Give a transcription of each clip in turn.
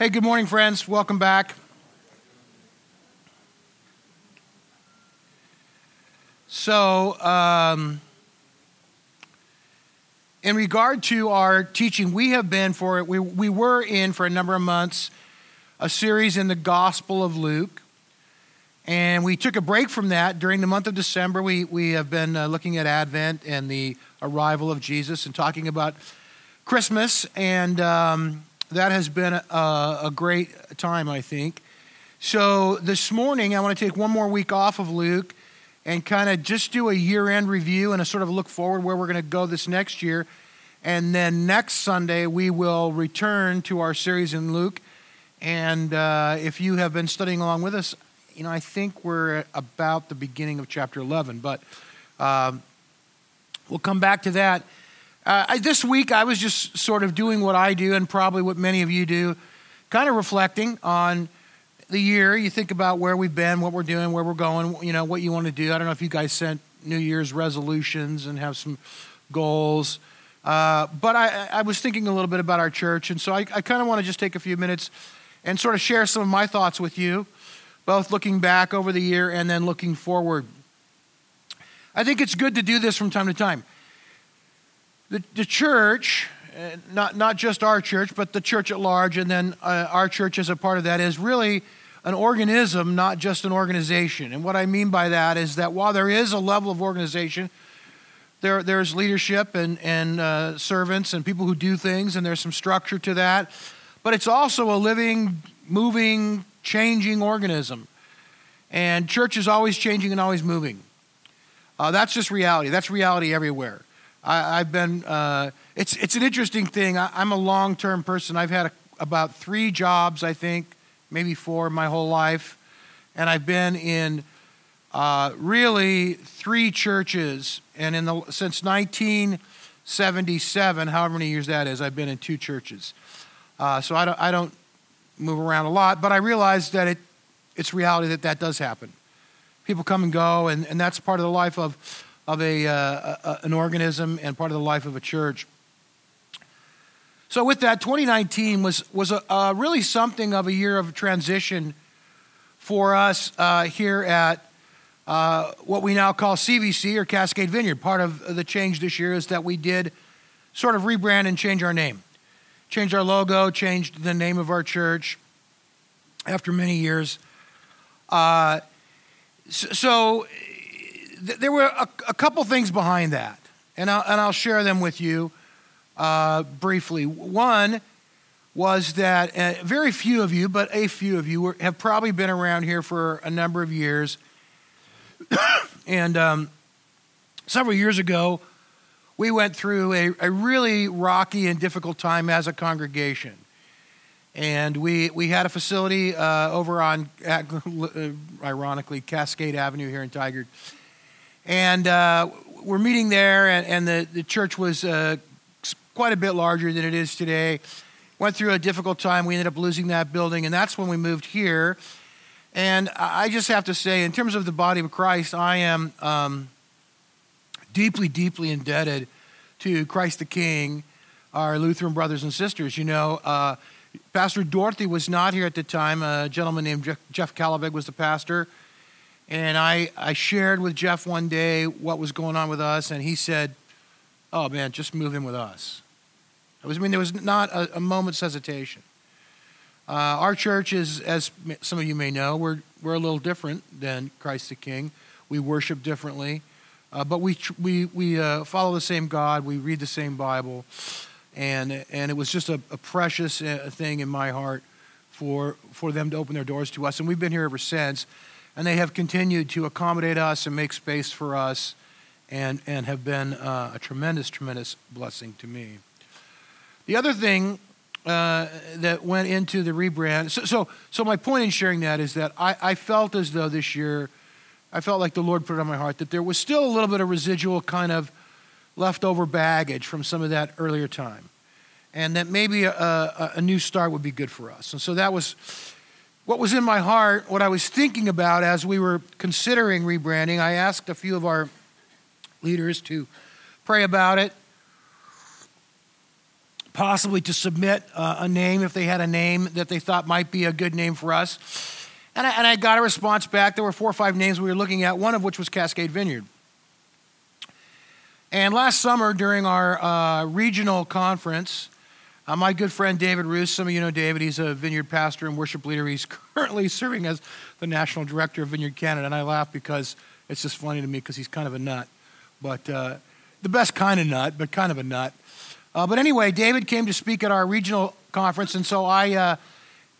Hey, good morning, friends. Welcome back. So, um, in regard to our teaching, we have been for we we were in for a number of months a series in the Gospel of Luke, and we took a break from that during the month of December. We we have been uh, looking at Advent and the arrival of Jesus and talking about Christmas, and um, that has been a, a great time, I think. So this morning, I want to take one more week off of Luke and kind of just do a year end review and a sort of look forward where we're going to go this next year. And then next Sunday, we will return to our series in Luke. And uh, if you have been studying along with us, you know, I think we're about the beginning of chapter 11, but um, we'll come back to that. Uh, I, this week, I was just sort of doing what I do and probably what many of you do, kind of reflecting on the year. You think about where we've been, what we're doing, where we're going, you know, what you want to do. I don't know if you guys sent New Year's resolutions and have some goals. Uh, but I, I, was thinking a little bit about our church, and so I, I kind of want to just take a few minutes and sort of share some of my thoughts with you, both looking back over the year and then looking forward. I think it's good to do this from time to time. The, the church, uh, not, not just our church, but the church at large, and then uh, our church as a part of that, is really an organism, not just an organization. And what I mean by that is that while there is a level of organization, there, there's leadership and, and uh, servants and people who do things, and there's some structure to that. But it's also a living, moving, changing organism. And church is always changing and always moving. Uh, that's just reality. That's reality everywhere. I, have been, uh, it's, it's an interesting thing. I, am a long term person. I've had a, about three jobs, I think, maybe four my whole life. And I've been in uh, really three churches. And in the, since 1977, however many years that is, I've been in two churches. Uh, so I don't, I don't move around a lot, but I realize that it, it's reality that that does happen. People come and go, and, and that's part of the life of of a, uh, a, an organism and part of the life of a church. So, with that, 2019 was, was a, really something of a year of transition for us uh, here at uh, what we now call CVC or Cascade Vineyard. Part of the change this year is that we did sort of rebrand and change our name, change our logo, changed the name of our church after many years. Uh, so, there were a, a, couple things behind that, and I'll, and I'll share them with you uh, briefly. One was that uh, very few of you, but a few of you, were, have probably been around here for a number of years. and um, several years ago, we went through a, a really rocky and difficult time as a congregation. And we, we had a facility uh, over on, ironically, Cascade Avenue here in Tigard and uh, we're meeting there, and, and the, the church was uh, quite a bit larger than it is today. Went through a difficult time. We ended up losing that building, and that's when we moved here. And I just have to say, in terms of the body of Christ, I am um, deeply, deeply indebted to Christ the King, our Lutheran brothers and sisters. You know, uh, Pastor Dorothy was not here at the time. A gentleman named Jeff, Jeff was the pastor. And I, I shared with Jeff one day what was going on with us, and he said, Oh man, just move in with us. It was, I mean, there was not a, a moment's hesitation. Uh, our church is, as some of you may know, we're, we're a little different than Christ the King. We worship differently, uh, but we, we, we uh, follow the same God, we read the same Bible, and, and it was just a, a precious uh, thing in my heart for, for them to open their doors to us. And we've been here ever since and they have continued to accommodate us and make space for us and, and have been uh, a tremendous, tremendous blessing to me. The other thing uh, that went into the rebrand, so, so, so, my point in sharing that is that I, I felt as though this year, I felt like the Lord put it on my heart that there was still a little bit of residual kind of leftover baggage from some of that earlier time. And that maybe a, a, a new start would be good for us. And so that was what was in my heart, what I was thinking about as we were considering rebranding. I asked a few of our leaders to pray about it, possibly to submit uh, a name if they had a name that they thought might be a good name for us. And I, and I got a response back. There were four or five names we were looking at, one of which was Cascade Vineyard. And last summer, during our uh, regional conference, uh, my good friend David Ruis, some of you know David, he's a vineyard pastor and worship leader. He's currently serving as the national director of Vineyard Canada. And I laugh because it's just funny to me because he's kind of a nut but uh, the best kind of nut, but kind of a nut. Uh, but anyway, David came to speak at our regional conference, and so I, uh,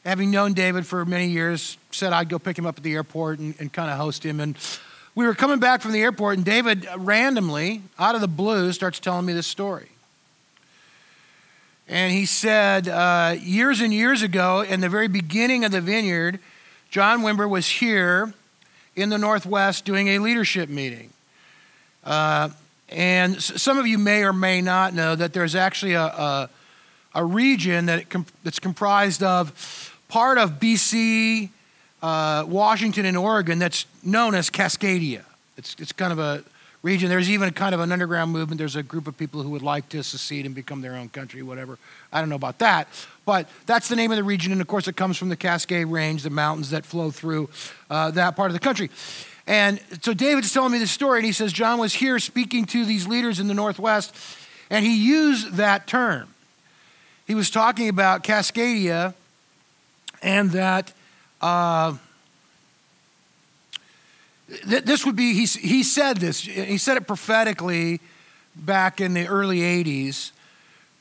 having known David for many years, said I'd go pick him up at the airport and, and kind of host him. And we were coming back from the airport, and David randomly, out of the blue, starts telling me this story. And he said, uh, years and years ago, in the very beginning of the vineyard, John Wimber was here in the Northwest doing a leadership meeting. Uh, and some of you may or may not know that there's actually a, a, a region that comp- that's comprised of part of BC, uh, Washington, and Oregon that's known as Cascadia. It's, it's kind of a region. There's even kind of an underground movement. There's a group of people who would like to secede and become their own country, whatever. I don't know about that. But that's the name of the region. And of course, it comes from the Cascade Range, the mountains that flow through uh, that part of the country. And so David's telling me this story, and he says John was here speaking to these leaders in the Northwest, and he used that term. He was talking about Cascadia, and that uh, this would be, he, he said this, he said it prophetically back in the early 80s,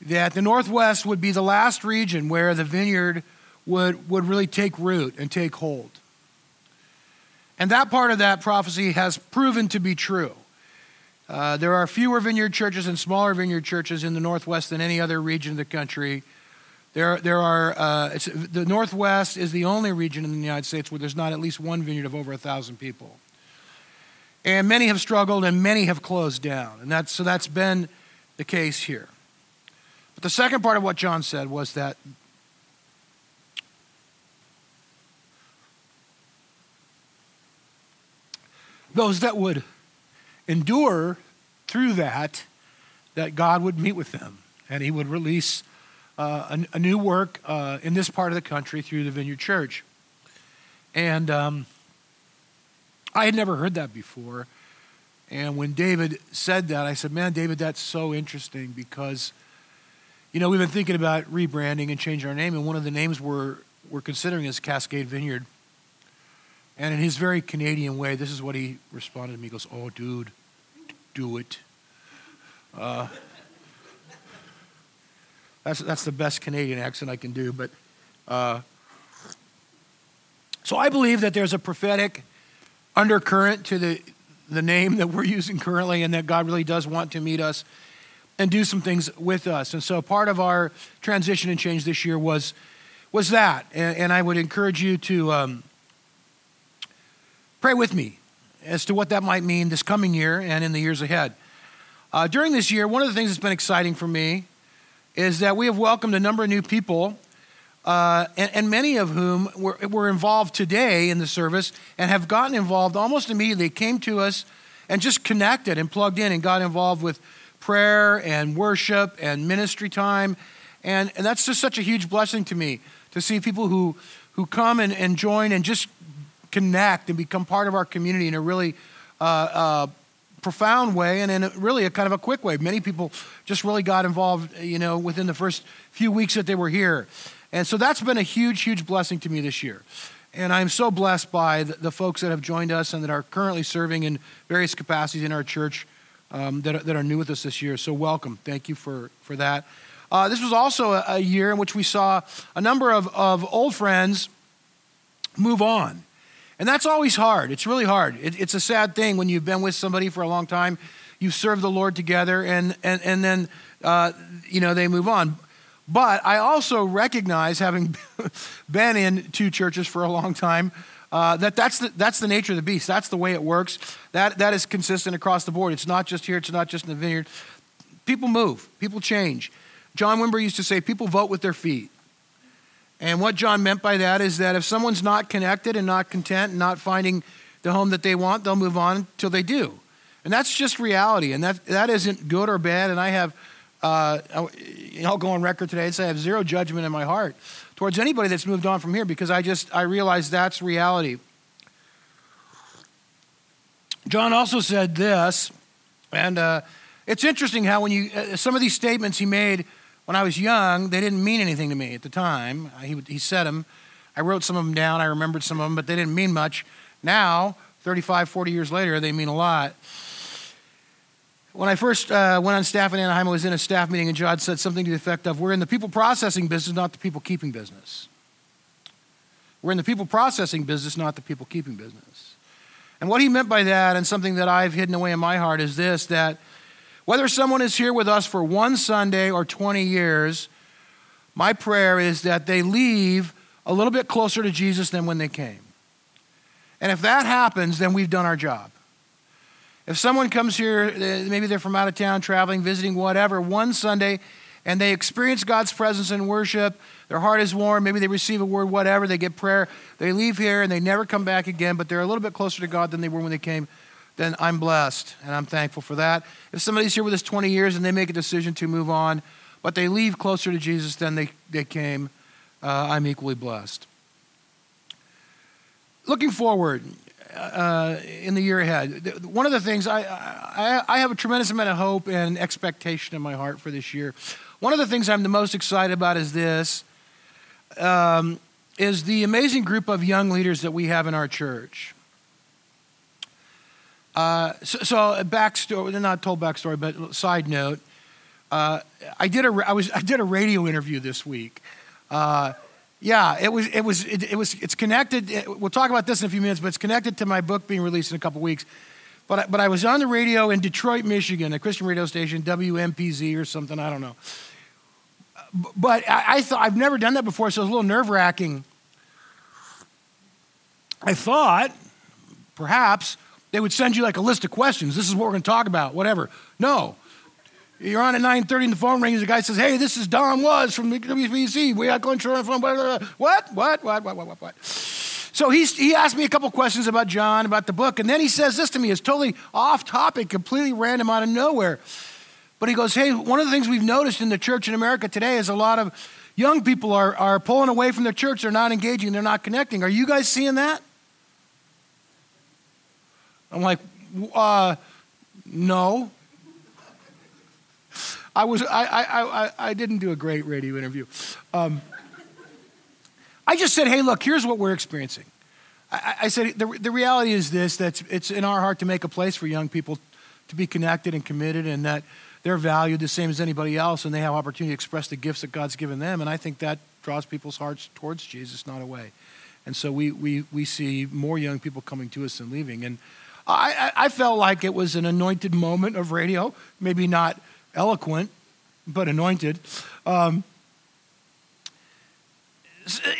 that the Northwest would be the last region where the vineyard would, would really take root and take hold. And that part of that prophecy has proven to be true. Uh, there are fewer vineyard churches and smaller vineyard churches in the Northwest than any other region of the country. There, there are, uh, the Northwest is the only region in the United States where there's not at least one vineyard of over a thousand people. And many have struggled and many have closed down. And that's, so that's been the case here. But the second part of what John said was that those that would endure through that, that God would meet with them and He would release uh, a, a, new work uh, in this part of the country through the Vineyard Church. And um, I had never heard that before. And when David said that, I said, Man, David, that's so interesting because, you know, we've been thinking about rebranding and changing our name, and one of the names we're, we're considering is Cascade Vineyard. And in his very Canadian way, this is what he responded to me. He goes, Oh, dude, do it. Uh, that's, that's the best Canadian accent I can do. But uh, so I believe that there's a prophetic undercurrent to the, the name that we're using currently, and that God really does want to meet us and do some things with us. And so part of our transition and change this year was, was that. And, and I would encourage you to. Um, Pray with me as to what that might mean this coming year and in the years ahead. Uh, during this year, one of the things that's been exciting for me is that we have welcomed a number of new people, uh, and, and, many of whom were, were involved today in the service and have gotten involved almost immediately, came to us and just connected and plugged in and got involved with prayer and worship and ministry time. And, and that's just such a huge blessing to me to see people who, who come and, and join and just connect and become part of our community in a really uh, uh, profound way and in a, really a kind of a quick way. Many people just really got involved, you know, within the first few weeks that they were here. And so that's been a huge, huge blessing to me this year. And I'm so blessed by the, the folks that have joined us and that are currently serving in various capacities in our church um, that, that are new with us this year. So welcome. Thank you for, for that. Uh, this was also a, a, year in which we saw a number of, of old friends move on. And that's always hard. It's really hard. It, it's a sad thing when you've been with somebody for a long time. you serve the Lord together, and, and, and then, uh, you know, they move on. But I also recognize, having been in two churches for a long time, uh, that that's the, that's the nature of the beast. That's the way it works. That, that is consistent across the board. It's not just here, it's not just in the vineyard. People move, people change. John Wimber used to say, people vote with their feet. And what John meant by that is that if someone's not connected and not content and not finding the home that they want, they'll move on until they do. And that's just reality. And that, that isn't good or bad. And I have, uh, I'll go on record today and say I have zero judgment in my heart towards anybody that's moved on from here because I just, I realize that's reality. John also said this, and uh, it's interesting how when you, uh, some of these statements he made when I was young, they didn't mean anything to me at the time. He, he said them. I wrote some of them down. I remembered some of them, but they didn't mean much. Now, 35, 40 years later, they mean a lot. When I first uh, went on staff in Anaheim, I was in a staff meeting, and John said something to the effect of, We're in the people processing business, not the people keeping business. We're in the people processing business, not the people keeping business. And what he meant by that, and something that I've hidden away in my heart, is this that whether someone is here with us for one Sunday or 20 years, my prayer is that they leave a little bit closer to Jesus than when they came. And if that happens, then we've done our job. If someone comes here, uh, maybe they're from out of town, traveling, visiting, whatever, one Sunday, and they experience God's presence in worship, their heart is warm, maybe they receive a word, whatever, they get prayer, they leave here and they never come back again, but they're a little bit closer to God than they were when they came, then I'm blessed and I'm thankful for that. If somebody's here with us 20 years and they make a decision to move on, but they leave closer to Jesus than they, they came, uh, I'm equally blessed. Looking forward, uh, in the year ahead. One of the things I, I, I, have a tremendous amount of hope and expectation in my heart for this year. One of the things I'm the most excited about is this: um, is the amazing group of young leaders that we have in our church. Uh, so, so, backstory, not told backstory, but side note. Uh, I did a I was I did a radio interview this week. Uh, yeah, it was. It was. It, it was. It's connected. We'll talk about this in a few minutes, but it's connected to my book being released in a couple weeks. But I, but I was on the radio in Detroit, Michigan, a Christian radio station, WMPZ or something. I don't know. But I, I thought I've never done that before, so it was a little nerve wracking. I thought perhaps they would send you like a list of questions. This is what we're going to talk about. Whatever. No, you're on at 9.30 and the phone rings. The guy says, hey, this is Don Was from WBC. We got going to the phone. What? What? What? What? What? What? What? So he's, he asked me a couple questions about John, about the book. And then he says this to me. It's totally off topic, completely random out of nowhere. But he goes, hey, one of the things we've noticed in the church in America today is a lot of young people are, are pulling away from the church. They're not engaging. They're not connecting. Are you guys seeing that? I'm like, uh, no. I was I I I, I didn't do a great radio interview. Um, I just said, hey, look, here's what we're experiencing. I, I said the, the reality is this: that it's in our heart to make a place for young people to be connected and committed, and that they're valued the same as anybody else, and they have opportunity to express the gifts that God's given them. And I think that draws people's hearts towards Jesus, not away. And so we we we see more young people coming to us than leaving. And I, I felt like it was an anointed moment of radio, maybe not eloquent, but anointed. Um,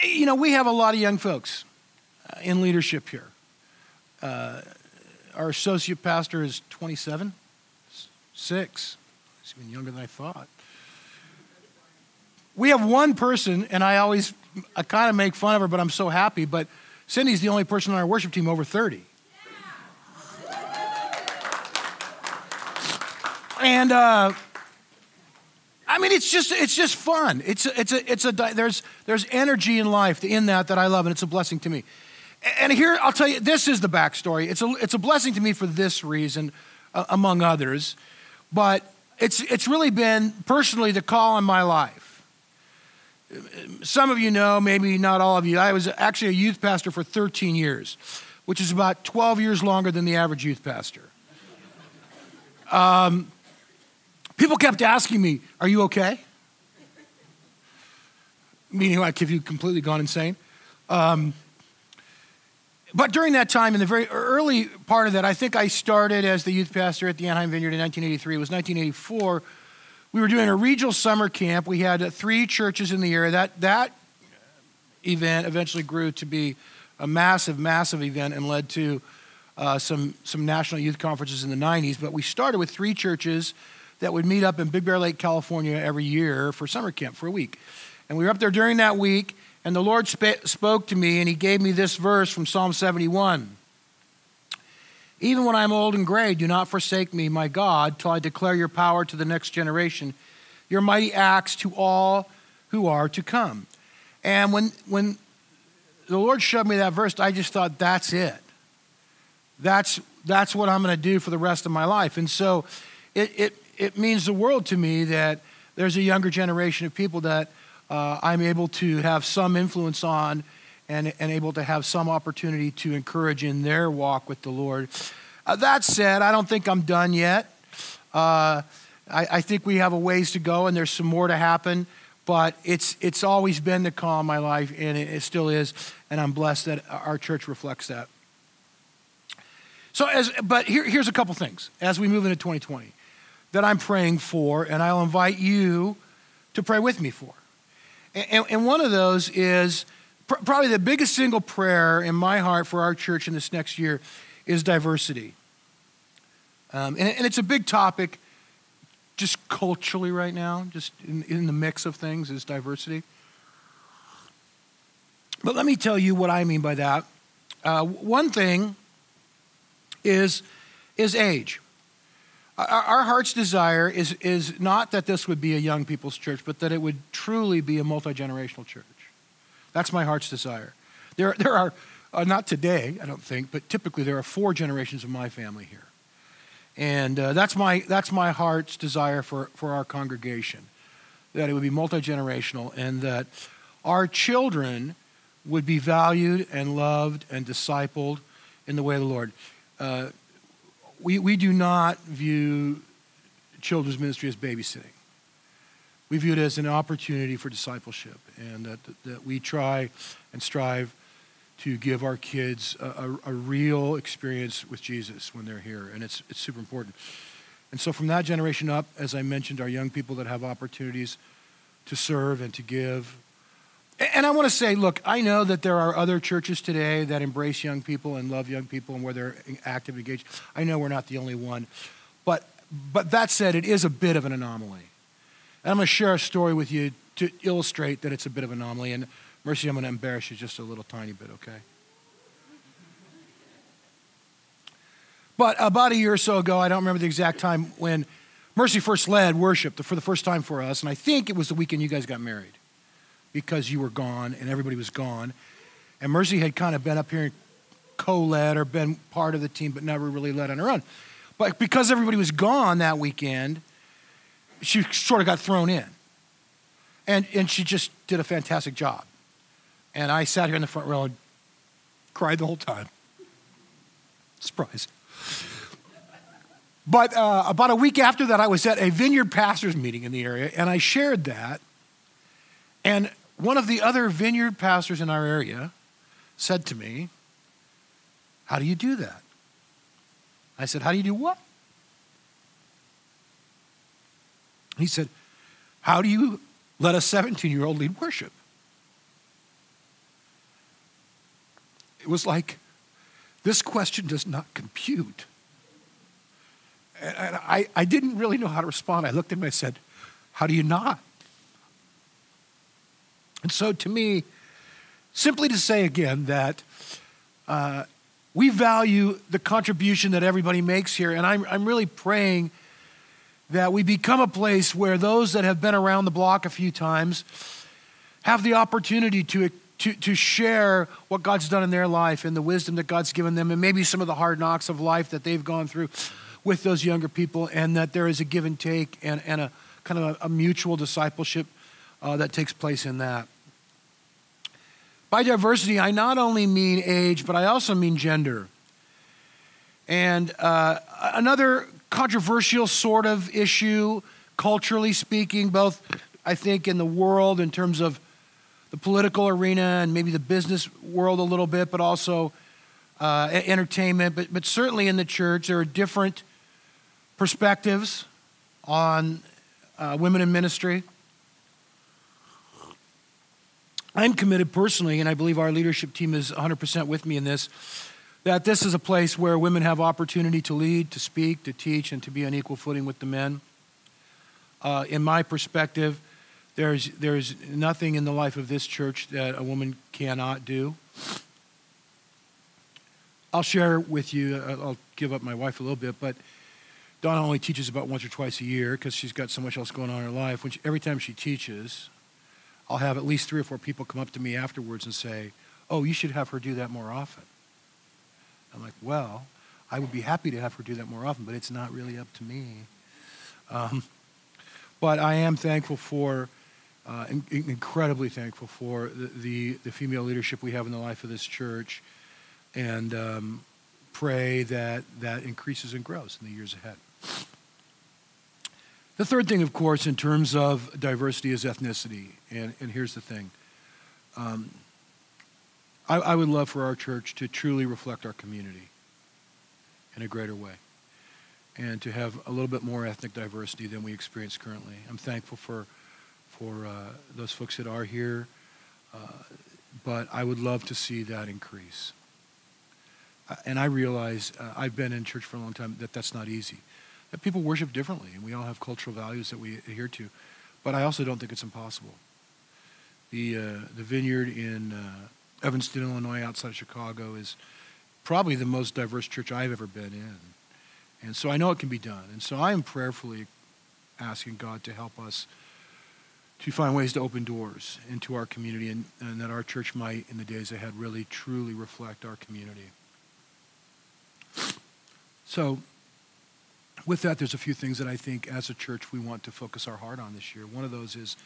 you know, we have a lot of young folks uh, in leadership here. Uh, our associate pastor is 27, six. He's even younger than I thought. We have one person, and I always, I kind of make fun of her, but I'm so happy. But Cindy's the only person on our worship team over 30. And uh, I mean, it's just it's just fun. It's it's a it's a there's there's energy in life in that that I love, and it's a blessing to me. And here I'll tell you, this is the backstory. It's a it's a blessing to me for this reason, uh, among others, but it's it's really been personally the call in my life. Some of you know, maybe not all of you. I was actually a youth pastor for 13 years, which is about 12 years longer than the average youth pastor. Um, People kept asking me, Are you okay? Meaning, like, have you completely gone insane? Um, but during that time, in the very early part of that, I think I started as the youth pastor at the Anaheim Vineyard in 1983. It was 1984. We were doing a regional summer camp. We had three churches in the area. That, that event eventually grew to be a massive, massive event and led to uh, some, some national youth conferences in the 90s. But we started with three churches that would meet up in Big Bear Lake, California every year for summer camp for a week. And we were up there during that week, and the Lord sp- spoke to me, and He gave me this verse from Psalm 71. Even when I'm old and gray, do not forsake me, my God, till I declare your power to the next generation, your mighty acts to all who are to come. And when, when the Lord showed me that verse, I just thought, that's it. That's, that's what I'm going to do for the rest of my life. And so it, it, it means the world to me that there's a younger generation of people that uh, I'm able to have some influence on and, and able to have some opportunity to encourage in their walk with the Lord. Uh, that said, I don't think I'm done yet. Uh, I, I, think we have a ways to go and there's some more to happen, but it's, it's always been the call in my life and it, it still is, and I'm blessed that our church reflects that. So, as, but here, here's a couple things as we move into 2020 that I'm praying for, and I'll invite you to pray with me for. And, and one of those is pr- probably the biggest single prayer in my heart for our church in this next year is diversity. Um, and, and, it's a big topic just culturally right now, just in, in the mix of things, is diversity. But let me tell you what I mean by that. Uh, one thing is, is age. Our heart's desire is, is not that this would be a young people's church, but that it would truly be a multi generational church. That's my heart's desire. There, there are, uh, not today, I don't think, but typically there are four generations of my family here. And uh, that's, my, that's my heart's desire for, for our congregation that it would be multi generational and that our children would be valued and loved and discipled in the way of the Lord. Uh, we, we do not view children's ministry as babysitting. We view it as an opportunity for discipleship, and that, that we try and strive to give our kids a, a, a, real experience with Jesus when they're here, and it's, it's super important. And so, from that generation up, as I mentioned, our young people that have opportunities to serve and to give and I want to say, look, I know that there are other churches today that embrace young people and love young people and where they're active engaged. I know we're not the only one. But, but that said, it is a bit of an anomaly. And I'm going to share a story with you to illustrate that it's a bit of an anomaly. And Mercy, I'm going to embarrass you just a little tiny bit, okay? But about a year or so ago, I don't remember the exact time, when Mercy first led worship for the first time for us. And I think it was the weekend you guys got married because you were gone and everybody was gone. And Mercy had kind of been up here and co led or been part of the team, but never really led on her own. But because everybody was gone that weekend, she sort of got thrown in. And, and she just did a fantastic job. And I sat here in the front row and cried the whole time. Surprise. But uh, about a week after that, I was at a vineyard pastors meeting in the area, and I shared that. And one of the other vineyard pastors in our area said to me, How do you do that? I said, How do you do what? He said, How do you let a 17 year old lead worship? It was like, This question does not compute. And I, I didn't really know how to respond. I looked at him and I said, How do you not? And so, to me, simply to say again that uh, we value the contribution that everybody makes here, and I'm, I'm really praying that we become a place where those that have been around the block a few times have the opportunity to, to, to share what God's done in their life and the wisdom that God's given them, and maybe some of the hard knocks of life that they've gone through with those younger people, and that there is a give and take and, and a kind of a, a mutual discipleship uh, that takes place in that. By diversity, I not only mean age, but I also mean gender. And uh, another controversial sort of issue, culturally speaking, both I think in the world in terms of the political arena and maybe the business world a little bit, but also uh, entertainment, but, but certainly in the church, there are different perspectives on uh, women in ministry. I'm committed personally, and I believe our leadership team is 100% with me in this, that this is a place where women have opportunity to lead, to speak, to teach, and to be on equal footing with the men. Uh, in my perspective, there's, there's nothing in the life of this church that a woman cannot do. I'll share with you, uh, I'll give up my wife a little bit, but Donna only teaches about once or twice a year because she's got so much else going on in her life. She, every time she teaches, I'll have at least three or four people come up to me afterwards and say, Oh, you should have her do that more often. I'm like, Well, I would be happy to have her do that more often, but it's not really up to me. Um, but I am thankful for, uh, in, incredibly thankful for the, the, the, female leadership we have in the life of this church, and um, pray that that increases and grows in the years ahead. The third thing, of course, in terms of diversity is ethnicity. And, and here's the thing um, I, I would love for our church to truly reflect our community in a greater way and to have a little bit more ethnic diversity than we experience currently. I'm thankful for, for uh, those folks that are here, uh, but I would love to see that increase. Uh, and I realize uh, I've been in church for a long time that that's not easy people worship differently, and we all have cultural values that we adhere to. But I also don't think it's impossible. The, uh, the vineyard in uh, Evanston, Illinois, outside of Chicago, is probably the most diverse church I've ever been in. And so I know it can be done. And so I am prayerfully asking God to help us to find ways to open doors into our community and, and that our church might, in the days ahead, really truly reflect our community. So with that, there's a few things that I think as a church we want to focus our heart on this year. One of those is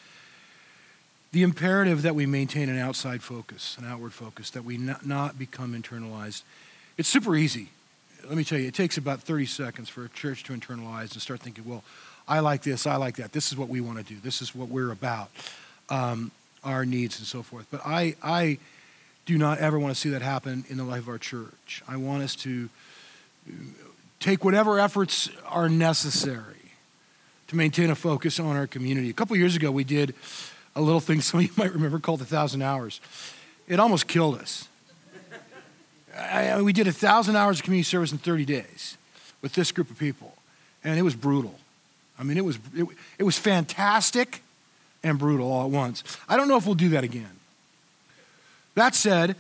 the imperative that we maintain an outside focus, an outward focus, that we not, not become internalized. It's super easy. Let me tell you, it takes about 30 seconds for a church to internalize and start thinking, well, I like this, I like that. This is what we want to do. This is what we're about, um, our needs and so forth. But I, I do not ever want to see that happen in the life of our church. I want us to take whatever efforts are necessary to maintain a focus on our community. A couple years ago, we did a little thing some of you might remember called a thousand hours. It almost killed us. I, we did a thousand hours of community service in 30 days with this group of people, and it was brutal. I mean, it was it, it was fantastic and brutal all at once. I don't know if we'll do that again. That said,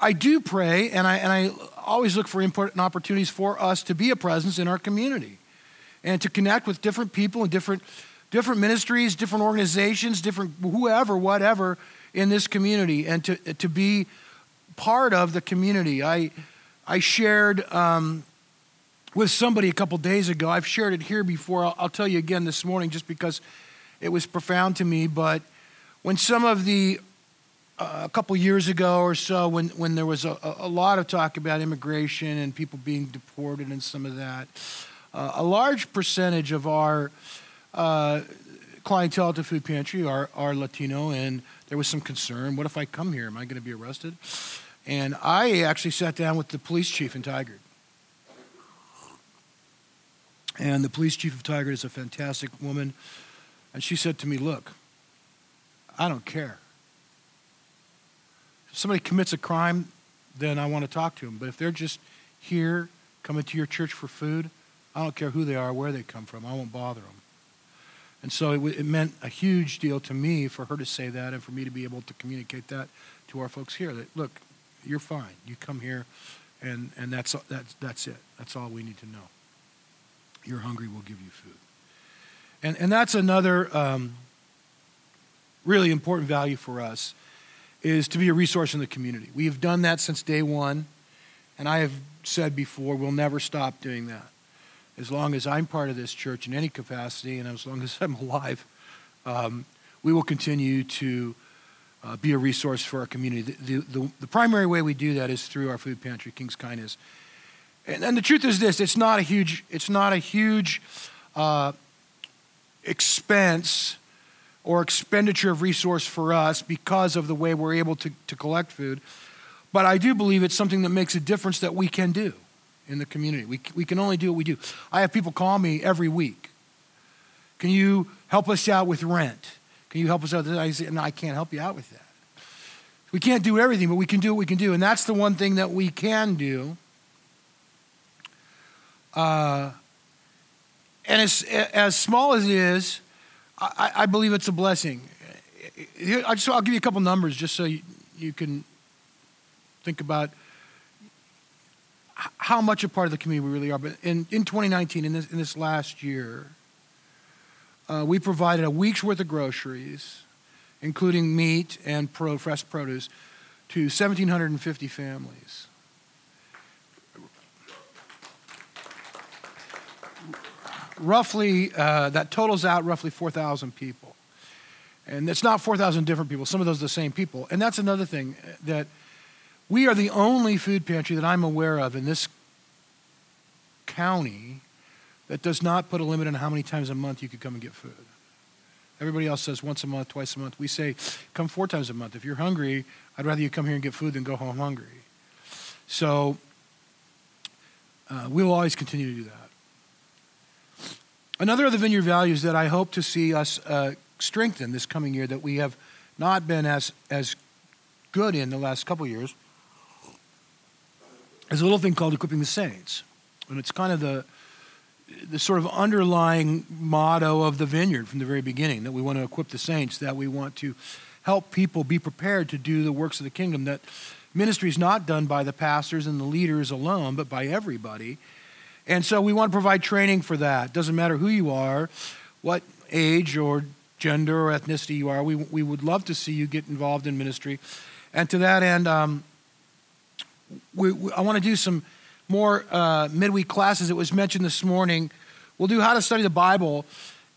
I do pray, and I, and I always look for important opportunities for us to be a presence in our community and to connect with different people and different, different ministries, different organizations, different whoever, whatever in this community, and to, to be part of the community. I, I shared um, with somebody a couple days ago, I've shared it here before. I'll, I'll tell you again this morning just because it was profound to me, but when some of the uh, a couple years ago or so when, when there was a, a, lot of talk about immigration and people being deported and some of that. Uh, a large percentage of our uh, clientele at the food pantry are, are Latino, and there was some concern what if I come here? Am I going to be arrested? And I actually sat down with the police chief in Tigard. And the police chief of Tigard is a fantastic woman. And she said to me, Look, I don't care somebody commits a crime, then I want to talk to them. But if they're just here coming to your church for food, I don't care who they are, where they come from. I won't bother them. And so it, it, meant a huge deal to me for her to say that and for me to be able to communicate that to our folks here. That look, you're fine. You come here, and and that's that's that's it. That's all we need to know. You're hungry, we'll give you food. And and that's another um, really important value for us is to be a resource in the community. We have done that since day one, and I have said before, we'll never stop doing that. As long as I'm part of this church in any capacity, and as long as I'm alive, um, we will continue to uh, be a resource for our community. The, the, the, primary way we do that is through our food pantry, King's Kindness. And, and the truth is this: it's not a huge, it's not a huge uh, expense or expenditure of resource for us because of the way we're able to, to collect food. But I do believe it's something that makes a difference that we can do in the community. We, we can only do what we do. I have people call me every week. Can you help us out with rent? Can you help us out? I say, no, I can't help you out with that. We can't do everything, but we can do what we can do. And that's the one thing that we can do. Uh, and as, as small as it is, I, I believe it's a blessing. I just, I'll give you a couple numbers just so you, you can think about how much a part of the community we really are. But in, in 2019, in this, in this last year, uh, we provided a week's worth of groceries, including meat and pro, fresh produce, to 1,750 families. Roughly, uh, that totals out roughly 4,000 people. And it's not 4,000 different people, some of those are the same people. And that's another thing that we are the only food pantry that I'm aware of in this county that does not put a limit on how many times a month you could come and get food. Everybody else says once a month, twice a month. We say come four times a month. If you're hungry, I'd rather you come here and get food than go home hungry. So uh, we will always continue to do that. Another of the vineyard values that I hope to see us uh, strengthen this coming year that we have not been as, as good in the last couple years is a little thing called equipping the saints. And it's kind of the, the sort of underlying motto of the vineyard from the very beginning that we want to equip the saints, that we want to help people be prepared to do the works of the kingdom, that ministry is not done by the pastors and the leaders alone, but by everybody. And so we want to provide training for that. Doesn't matter who you are, what age or gender or ethnicity you are, we, we would love to see you get involved in ministry. And to that end, um, we, we, I want to do some more uh, midweek classes. It was mentioned this morning. We'll do how to study the Bible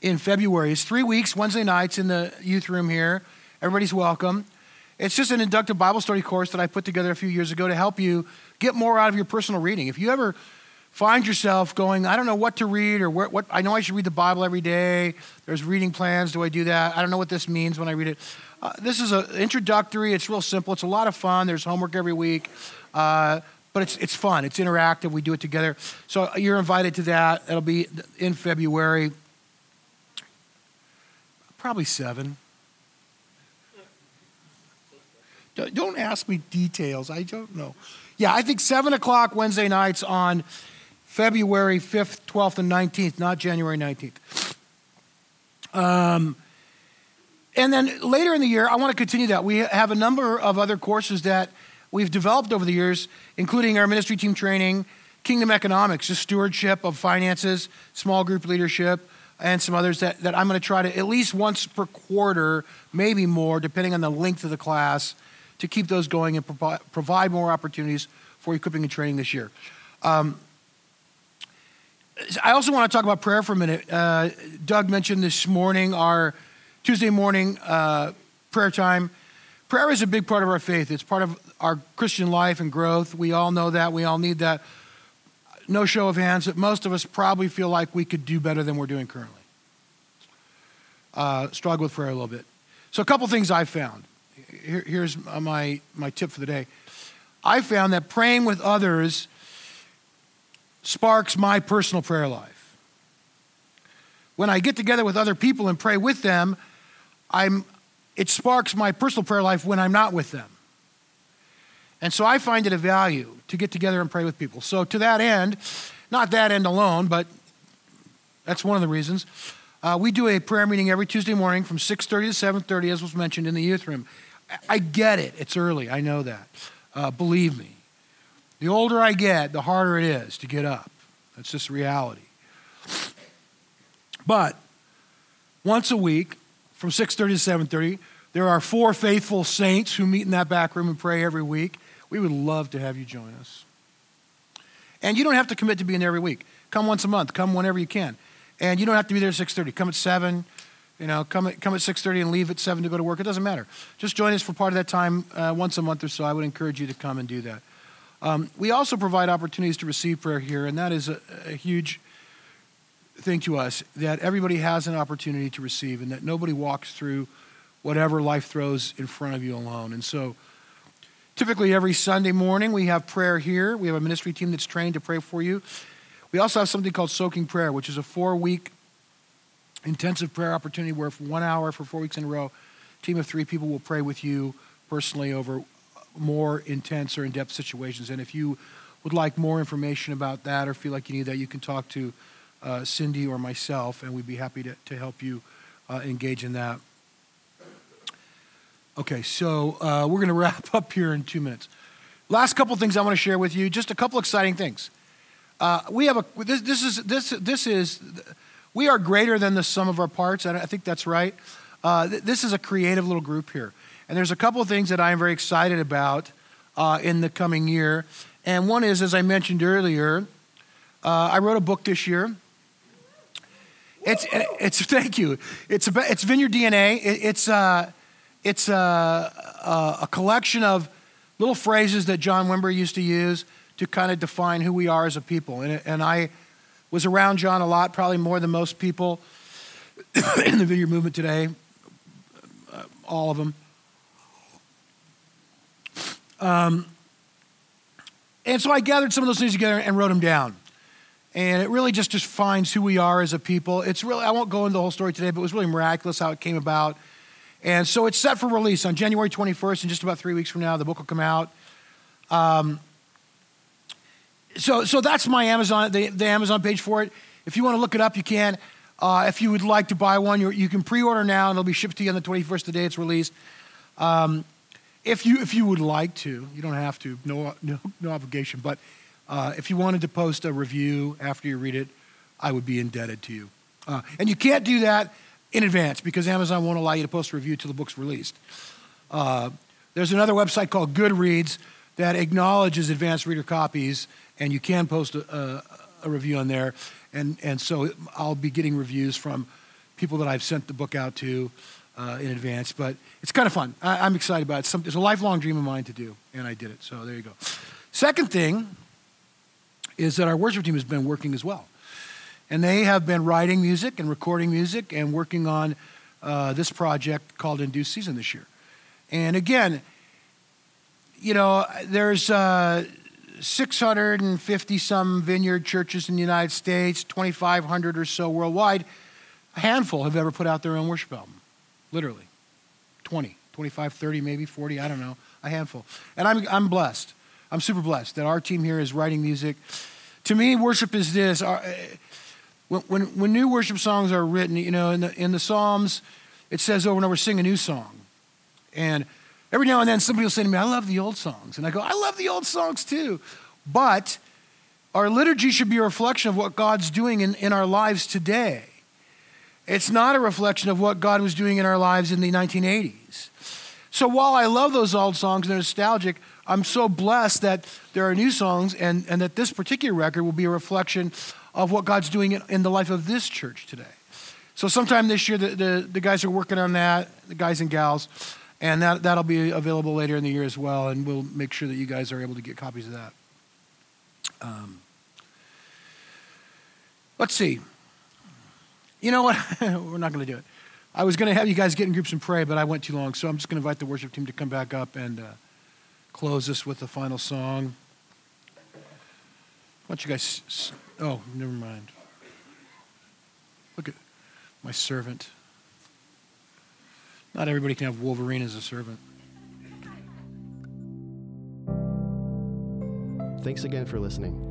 in February. It's three weeks, Wednesday nights in the youth room here. Everybody's welcome. It's just an inductive Bible study course that I put together a few years ago to help you get more out of your personal reading. If you ever find yourself going, I don't know what to read or where, what, I know I should read the Bible every day. There's reading plans. Do I do that? I don't know what this means when I read it. Uh, this is an introductory. It's real simple. It's a lot of fun. There's homework every week. Uh, but it's, it's fun. It's interactive. We do it together. So you're invited to that. It'll be in February. Probably seven. Don't ask me details. I don't know. Yeah, I think 7 o'clock Wednesday nights on February 5th, 12th, and 19th, not January 19th. Um, and then later in the year, I want to continue that. We have a number of other courses that we've developed over the years, including our ministry team training, kingdom economics, just stewardship of finances, small group leadership, and some others that, that I'm going to try to at least once per quarter, maybe more, depending on the length of the class, to keep those going and pro- provide more opportunities for equipping and training this year. Um, I also want to talk about prayer for a minute. Uh, Doug mentioned this morning our Tuesday morning uh, prayer time. Prayer is a big part of our faith. It's part of our Christian life and growth. We all know that. We all need that. No show of hands, but most of us probably feel like we could do better than we're doing currently. Uh, struggle with prayer a little bit. So, a couple things I found. Here, here's my, my tip for the day. I found that praying with others sparks my personal prayer life. When I get together with other people and pray with them, I'm it sparks my personal prayer life when I'm not with them. And so I find it a value to get together and pray with people. So to that end, not that end alone, but that's one of the reasons. Uh, we do a prayer meeting every Tuesday morning from 6:30 to 7:30, as was mentioned in the youth room. I get it; it's early. I know that. Uh, believe me, the older I get, the harder it is to get up. That's just reality. But once a week, from 6.30 to 7.30. There are four faithful saints who meet in that back room and pray every week. We would love to have you join us. And you don't have to commit to being there every week. Come once a month. Come whenever you can. And you don't have to be there at 6.30. Come at 7. You know, come at, come at 6.30 and leave at 7 to go to work. It doesn't matter. Just join us for part of that time uh, once a month or so. I would encourage you to come and do that. Um, we also provide opportunities to receive prayer here, and that is a, a huge thing to us that everybody has an opportunity to receive and that nobody walks through whatever life throws in front of you alone. And so Typically, every Sunday morning, we have prayer here. We have a ministry team that's trained to pray for you. We also have something called Soaking Prayer, which is a four week intensive prayer opportunity where, for one hour, for four weeks in a row, team of three people will pray with you personally over more intense or in depth situations. And if you would like more information about that or feel like you need that, you can talk to uh, Cindy or myself, and we'd be happy to, to help you uh, engage in that. Okay, so uh, we're going to wrap up here in two minutes. Last couple things I want to share with you, just a couple exciting things. Uh, we have a this, this is this this is we are greater than the sum of our parts. I think that's right. Uh, this is a creative little group here, and there's a couple of things that I am very excited about uh, in the coming year. And one is, as I mentioned earlier, uh, I wrote a book this year. It's it's thank you. It's about, it's Vineyard DNA. It, it's uh, it's a, a, a collection of little phrases that John Wimber used to use to kind of define who we are as a people. And, and I was around John a lot, probably more than most people in the vineyard movement today, uh, all of them. Um, and so I gathered some of those things together and wrote them down. And it really just defines who we are as a people. It's really, I won't go into the whole story today, but it was really miraculous how it came about. And so it's set for release on January 21st, in just about three weeks from now. The book will come out. Um, so, so that's my Amazon, the, the Amazon page for it. If you want to look it up, you can. Uh, if you would like to buy one, you can pre-order now, and it'll be shipped to you on the 21st, the day it's released. Um, if you if you would like to, you don't have to, no no, no obligation. But uh, if you wanted to post a review after you read it, I would be indebted to you. Uh, and you can't do that in advance because Amazon won't allow you to post a review till the book's released. Uh, there's another website called Goodreads that acknowledges advanced reader copies, and you can post a, a, a review on there. And, and so I'll be getting reviews from people that I've sent the book out to uh, in advance. But it's kind of fun. I, am excited about it. It's, some, it's a lifelong dream of mine to do, and I did it. So there you go. Second thing is that our worship team has been working as well. And they have been writing music and recording music and working on uh, this project called In Due Season this year. And again, you know, there's uh, 650 some vineyard churches in the United States, 2,500 or so worldwide. A handful have ever put out their own worship album, literally. 20, 25, 30, maybe 40, I don't know, a handful. And I'm, I'm blessed. I'm super blessed that our team here is writing music. To me, worship is this. Uh, when, when, when new worship songs are written, you know, in the, in the Psalms, it says over and over, sing a new song. And every now and then somebody will say to me, I love the old songs. And I go, I love the old songs too. But our liturgy should be a reflection of what God's doing in, in our lives today. It's not a reflection of what God was doing in our lives in the 1980s. So while I love those old songs and they're nostalgic, I'm so blessed that there are new songs and, and that this particular record will be a reflection of what God's doing in, the life of this church today. So, sometime this year, the, the, the, guys are working on that, the guys and gals, and that, that'll be available later in the year as well, and we'll make sure that you guys are able to get copies of that. Um, let's see. You know what? We're not going to do it. I was going to have you guys get in groups and pray, but I went too long, so I'm just going to invite the worship team to come back up and uh, close us with the final song. Why don't you guys Oh, never mind. Look at my servant. Not everybody can have Wolverine as a servant. Thanks again for listening.